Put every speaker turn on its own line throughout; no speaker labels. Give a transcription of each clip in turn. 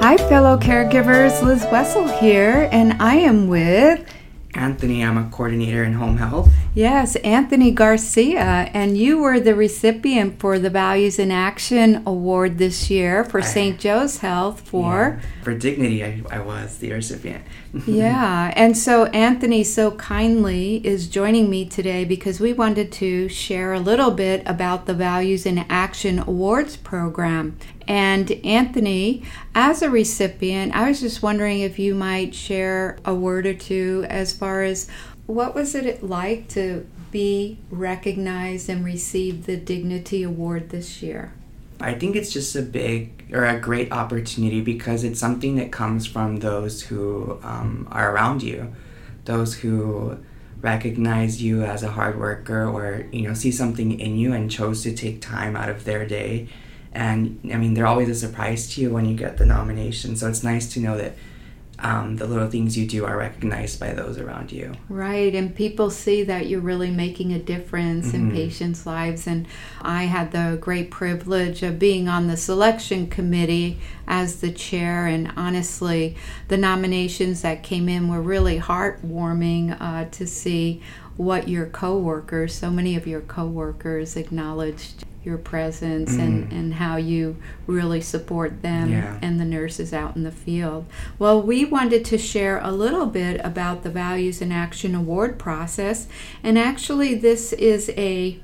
Hi, fellow caregivers. Liz Wessel here, and I am with
Anthony. I'm a coordinator in home health.
Yes, Anthony Garcia, and you were the recipient for the Values in Action Award this year for St. Joe's Health for
Yeah, for dignity. I, I was the recipient.
yeah, and so Anthony so kindly is joining me today because we wanted to share a little bit about the Values in Action Awards program. And Anthony, as a recipient, I was just wondering if you might share a word or two as far as what was it like to be recognized and receive the Dignity Award this year?
I think it's just a big or a great opportunity because it's something that comes from those who um, are around you, those who recognize you as a hard worker or you know see something in you and chose to take time out of their day and i mean they're always a surprise to you when you get the nomination so it's nice to know that um, the little things you do are recognized by those around you.
Right, and people see that you're really making a difference
Mm-hmm.
in patients' lives. And I had the great privilege of being on the selection committee as the chair. And honestly, the nominations that came in were really heartwarming uh, to see what your coworkers, so many of your coworkers, acknowledged your presence and, mm. and how you really support them
Yeah.
and the nurses out in the field. Well, we wanted to share a little bit about the Values in Action Award process, and actually, this is a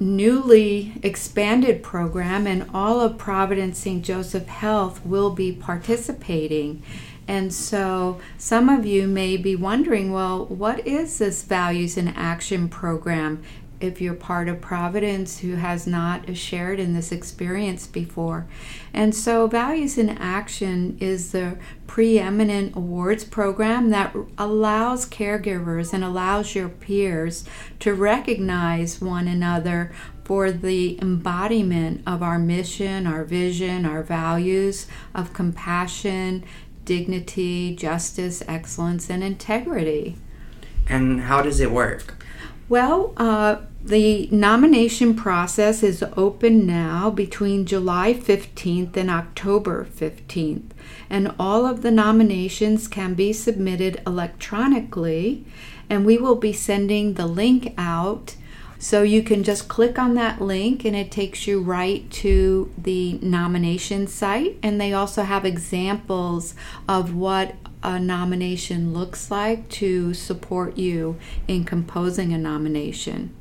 newly expanded program, and all of Providence St. Joseph Health will be participating. And so, some of you may be wondering well, what is this Values in Action program? If you're part of Providence who has not shared in this experience before. And so, Values in Action is the preeminent awards program that allows caregivers and allows your peers to recognize one another for the embodiment of our mission, our vision, our values of compassion, dignity, justice, excellence, and integrity.
And how does it work?
Well, uh, the nomination process is open now between July 15th and October 15th, and all of the nominations can be submitted electronically, and we will be sending the link out. So you can just click on that link and it takes you right to the nomination site. And they also have examples of what a nomination looks like to support you in composing a nomination.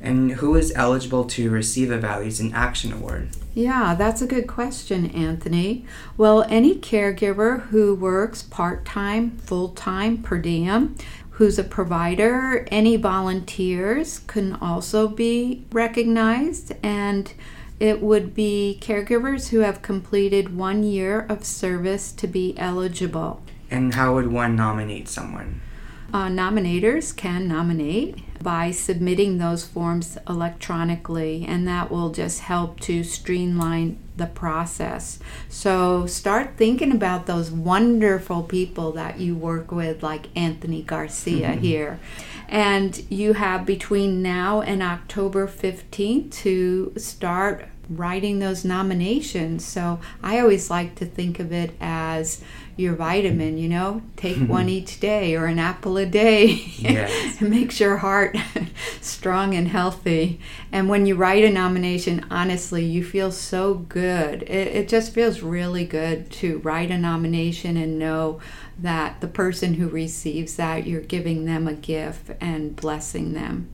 And who is eligible to receive a Values in Action Award?
Yeah, that's a good question, Anthony. Well, any caregiver who works part time, full time, per diem, who's a provider, any volunteers can also be recognized, and it would be caregivers who have completed one year of service to be eligible.
And how would one nominate someone?
Uh, nominators can nominate by submitting those forms electronically, and that will just help to streamline the process. So start thinking about those wonderful people that you work with, like Anthony Garcia here. And you have between now and October 15th to start writing those nominations. So I always like to think of it as your vitamin, you know, take one each day or an apple a day.
Yes.
it makes your heart strong and healthy. And when you write a nomination, honestly, you feel so good. It, it just feels really good to write a nomination and know that the person who receives that, you're giving them a gift and blessing them.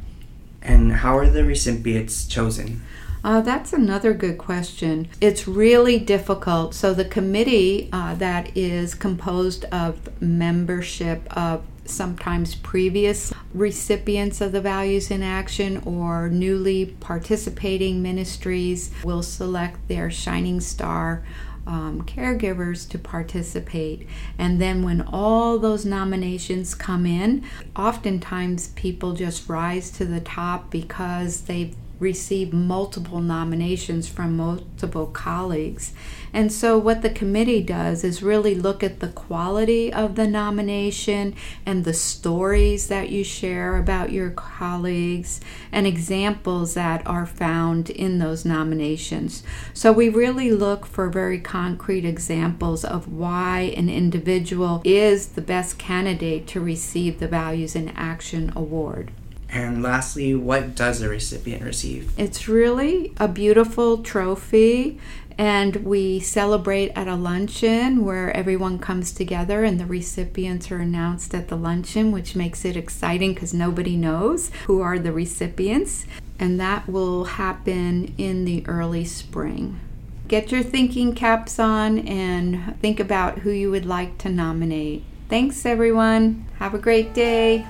And how are the recipients chosen?
Uh, that's another good question. It's really difficult. So, the committee uh, that is composed of membership of sometimes previous recipients of the Values in Action or newly participating ministries will select their shining star. Um, caregivers to participate. And then, when all those nominations come in, oftentimes people just rise to the top because they've receive multiple nominations from multiple colleagues. And so, what the committee does is really look at the quality of the nomination and the stories that you share about your colleagues and examples that are found in those nominations. So, we really look for very concrete examples of why an individual is the best candidate to receive the Values in Action Award.
And lastly, what does the recipient receive?
It's really a beautiful trophy, and we celebrate at a luncheon where everyone comes together and the recipients are announced at the luncheon, which makes it exciting because nobody knows who are the recipients. And that will happen in the early spring. Get your thinking caps on and think about who you would like to nominate. Thanks, everyone. Have a great day.